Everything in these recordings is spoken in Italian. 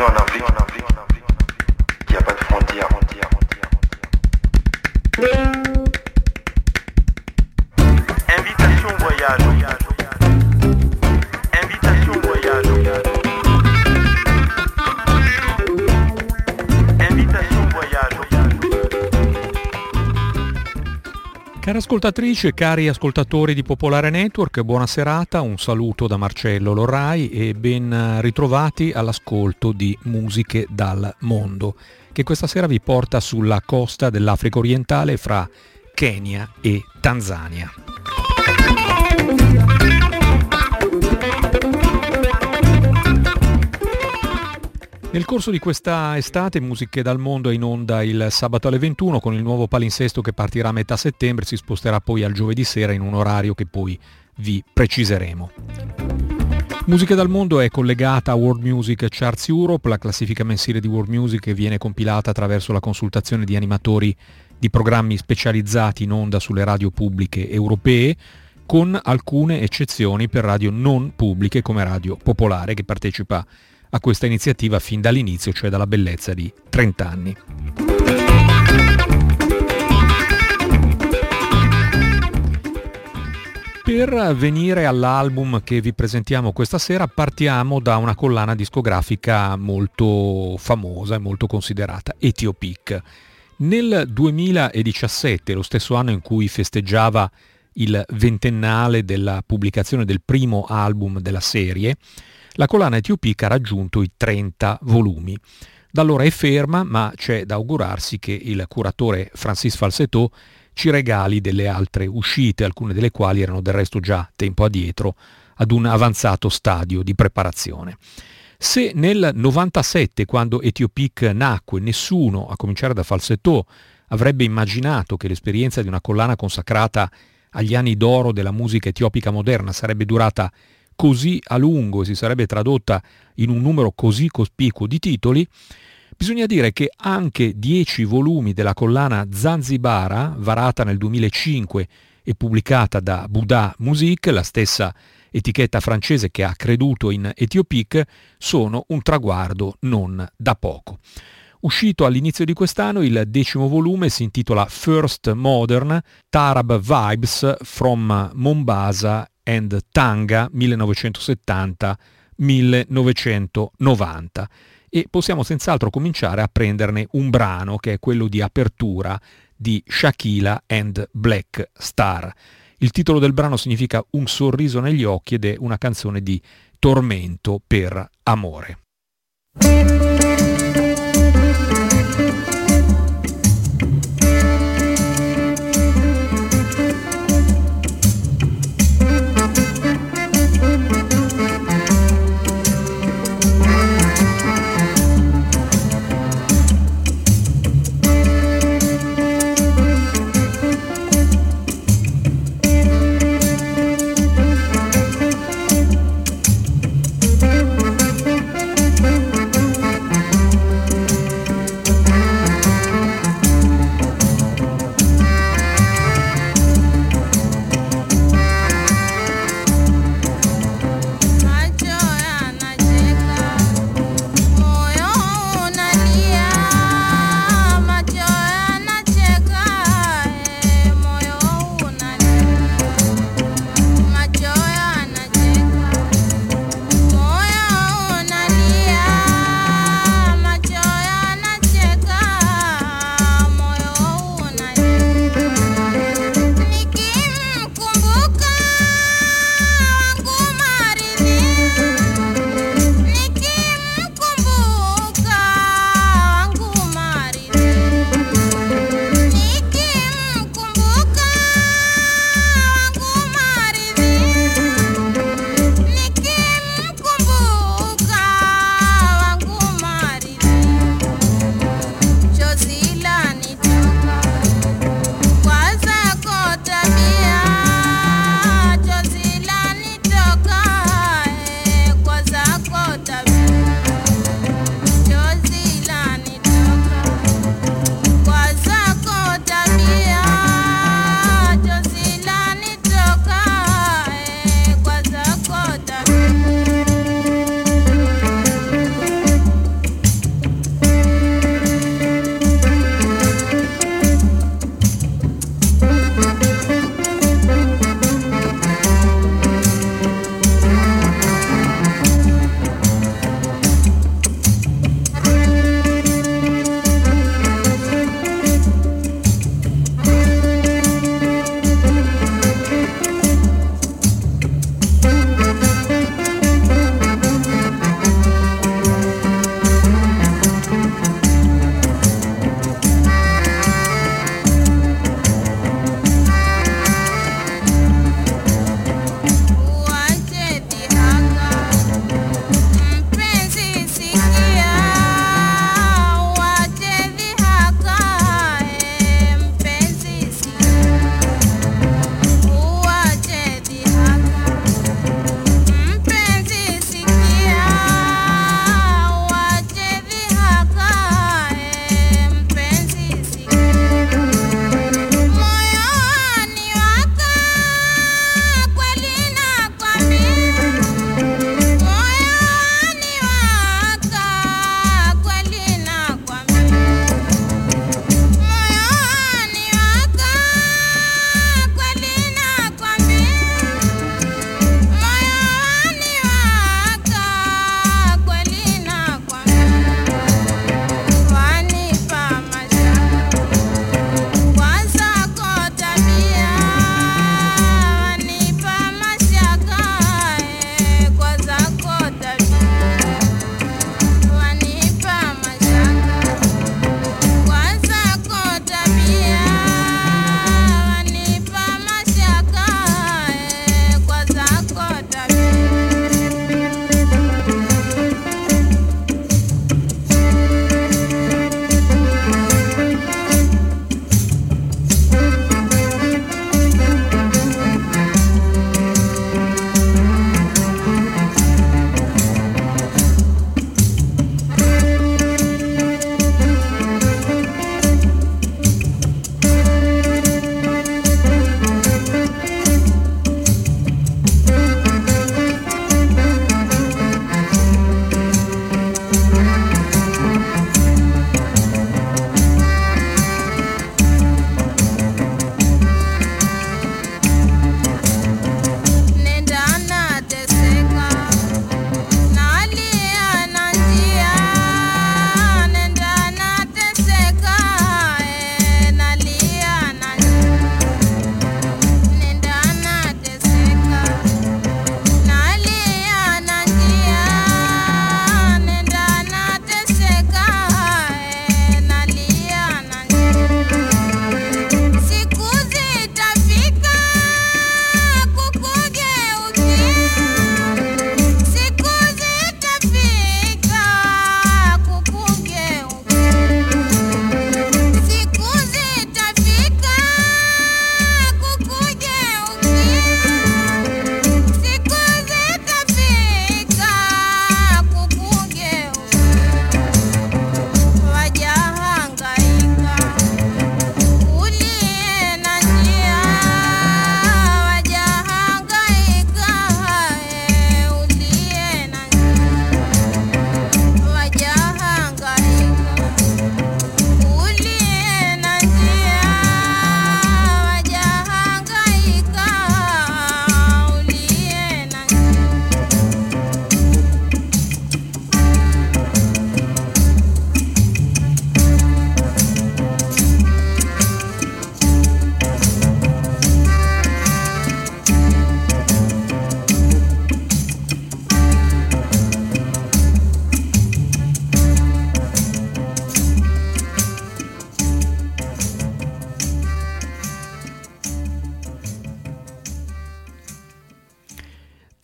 Bienvenue en Afrique. Il n'y a pas de frontières. Invitation voyage. Cari ascoltatrici e cari ascoltatori di Popolare Network, buona serata, un saluto da Marcello Lorrai e ben ritrovati all'ascolto di Musiche dal Mondo, che questa sera vi porta sulla costa dell'Africa orientale fra Kenya e Tanzania. Nel corso di questa estate Musiche dal Mondo è in onda il sabato alle 21 con il nuovo palinsesto che partirà a metà settembre, si sposterà poi al giovedì sera in un orario che poi vi preciseremo. Musiche dal Mondo è collegata a World Music Charts Europe, la classifica mensile di World Music che viene compilata attraverso la consultazione di animatori di programmi specializzati in onda sulle radio pubbliche europee, con alcune eccezioni per radio non pubbliche come Radio Popolare che partecipa a questa iniziativa fin dall'inizio, cioè dalla bellezza di 30 anni. Per venire all'album che vi presentiamo questa sera partiamo da una collana discografica molto famosa e molto considerata, Etiopic. Nel 2017, lo stesso anno in cui festeggiava il ventennale della pubblicazione del primo album della serie, la collana Etiopica ha raggiunto i 30 volumi. Da allora è ferma, ma c'è da augurarsi che il curatore Francis Falsetto ci regali delle altre uscite, alcune delle quali erano del resto già tempo addietro, ad un avanzato stadio di preparazione. Se nel 97, quando Etiopic nacque, nessuno, a cominciare da Falsetto, avrebbe immaginato che l'esperienza di una collana consacrata agli anni d'oro della musica etiopica moderna sarebbe durata così a lungo e si sarebbe tradotta in un numero così cospicuo di titoli, bisogna dire che anche dieci volumi della collana Zanzibara, varata nel 2005 e pubblicata da Buddha Musique, la stessa etichetta francese che ha creduto in Etiopic, sono un traguardo non da poco. Uscito all'inizio di quest'anno, il decimo volume si intitola First Modern Tarab Vibes from Mombasa and Tanga 1970-1990 e possiamo senz'altro cominciare a prenderne un brano che è quello di apertura di Shakila and Black Star. Il titolo del brano significa Un sorriso negli occhi ed è una canzone di tormento per amore.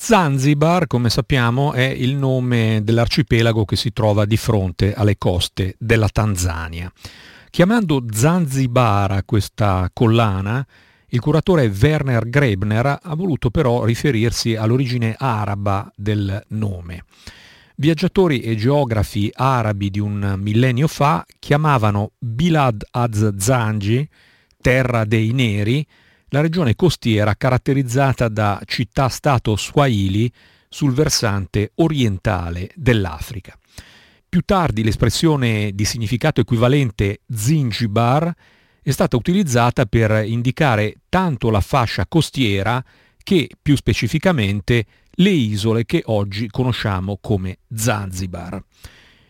Zanzibar, come sappiamo, è il nome dell'arcipelago che si trova di fronte alle coste della Tanzania. Chiamando Zanzibar questa collana, il curatore Werner Grebner ha voluto però riferirsi all'origine araba del nome. Viaggiatori e geografi arabi di un millennio fa chiamavano Bilad az-Zanji, terra dei neri, la regione costiera caratterizzata da città-stato swahili sul versante orientale dell'Africa. Più tardi l'espressione di significato equivalente Zingibar è stata utilizzata per indicare tanto la fascia costiera che più specificamente le isole che oggi conosciamo come Zanzibar.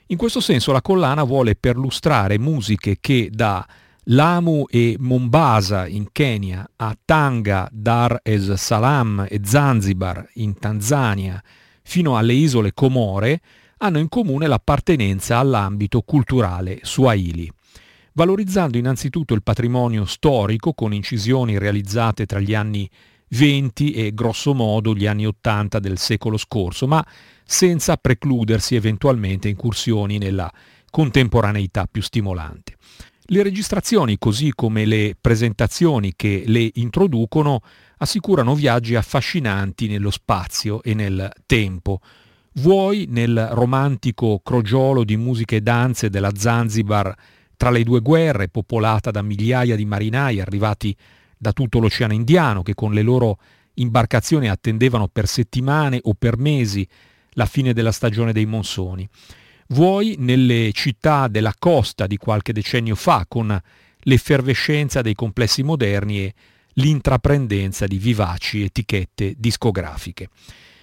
In questo senso la collana vuole perlustrare musiche che da Lamu e Mombasa in Kenya, a Tanga, Dar es Salaam e Zanzibar in Tanzania, fino alle isole Comore, hanno in comune l'appartenenza all'ambito culturale swahili. Valorizzando innanzitutto il patrimonio storico con incisioni realizzate tra gli anni 20 e grosso modo gli anni 80 del secolo scorso, ma senza precludersi eventualmente incursioni nella contemporaneità più stimolante. Le registrazioni, così come le presentazioni che le introducono, assicurano viaggi affascinanti nello spazio e nel tempo, vuoi nel romantico crogiolo di musiche e danze della Zanzibar tra le due guerre, popolata da migliaia di marinai arrivati da tutto l'Oceano Indiano, che con le loro imbarcazioni attendevano per settimane o per mesi la fine della stagione dei monsoni, vuoi nelle città della costa di qualche decennio fa, con l'effervescenza dei complessi moderni e l'intraprendenza di vivaci etichette discografiche.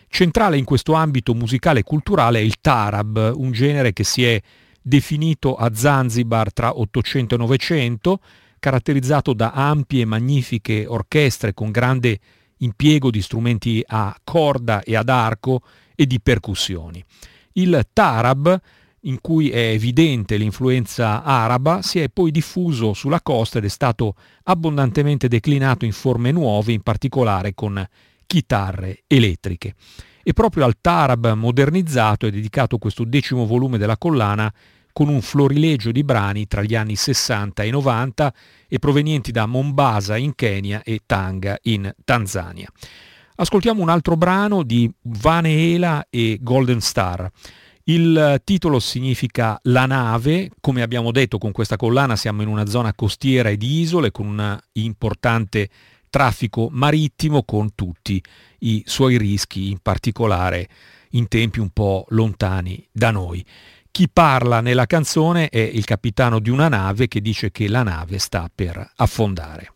Centrale in questo ambito musicale e culturale è il tarab, un genere che si è definito a Zanzibar tra 800 e 900, caratterizzato da ampie e magnifiche orchestre con grande impiego di strumenti a corda e ad arco e di percussioni. Il tarab, in cui è evidente l'influenza araba, si è poi diffuso sulla costa ed è stato abbondantemente declinato in forme nuove, in particolare con chitarre elettriche. E proprio al tarab modernizzato è dedicato questo decimo volume della collana con un florilegio di brani tra gli anni 60 e 90 e provenienti da Mombasa in Kenya e Tanga in Tanzania. Ascoltiamo un altro brano di Vaneela e Golden Star. Il titolo significa La nave, come abbiamo detto con questa collana siamo in una zona costiera e di isole con un importante traffico marittimo con tutti i suoi rischi, in particolare in tempi un po' lontani da noi. Chi parla nella canzone è il capitano di una nave che dice che la nave sta per affondare.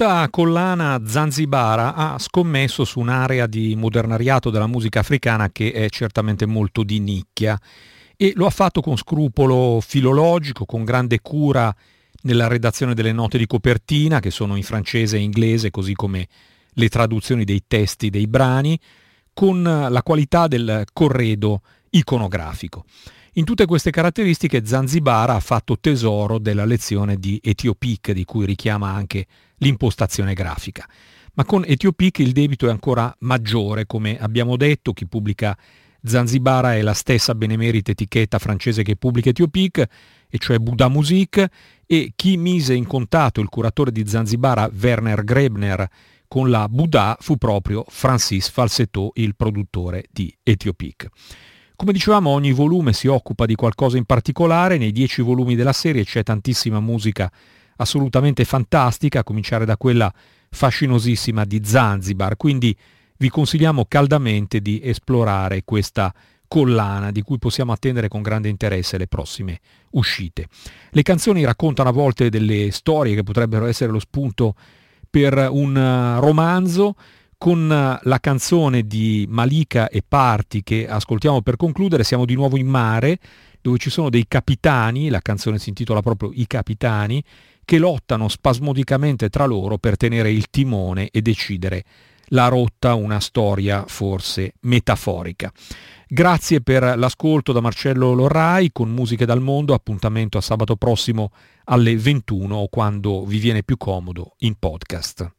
Questa collana Zanzibara ha scommesso su un'area di modernariato della musica africana che è certamente molto di nicchia e lo ha fatto con scrupolo filologico, con grande cura nella redazione delle note di copertina, che sono in francese e inglese, così come le traduzioni dei testi dei brani, con la qualità del corredo iconografico. In tutte queste caratteristiche Zanzibar ha fatto tesoro della lezione di Etiopic, di cui richiama anche l'impostazione grafica. Ma con Etiopic il debito è ancora maggiore, come abbiamo detto, chi pubblica Zanzibara è la stessa benemerita etichetta francese che pubblica Etiopic, e cioè Buddha Musique, e chi mise in contatto il curatore di Zanzibara Werner Grebner con la Buddha fu proprio Francis Falsetto, il produttore di Etiopic. Come dicevamo, ogni volume si occupa di qualcosa in particolare, nei dieci volumi della serie c'è tantissima musica assolutamente fantastica, a cominciare da quella fascinosissima di Zanzibar, quindi vi consigliamo caldamente di esplorare questa collana di cui possiamo attendere con grande interesse le prossime uscite. Le canzoni raccontano a volte delle storie che potrebbero essere lo spunto per un eh, romanzo con eh, la canzone di Malika e Parti che ascoltiamo per concludere, siamo di nuovo in mare dove ci sono dei capitani, la canzone si intitola proprio I capitani, che lottano spasmodicamente tra loro per tenere il timone e decidere la rotta, una storia forse metaforica. Grazie per l'ascolto da Marcello Lorrai con Musiche dal Mondo, appuntamento a sabato prossimo alle 21 o quando vi viene più comodo in podcast.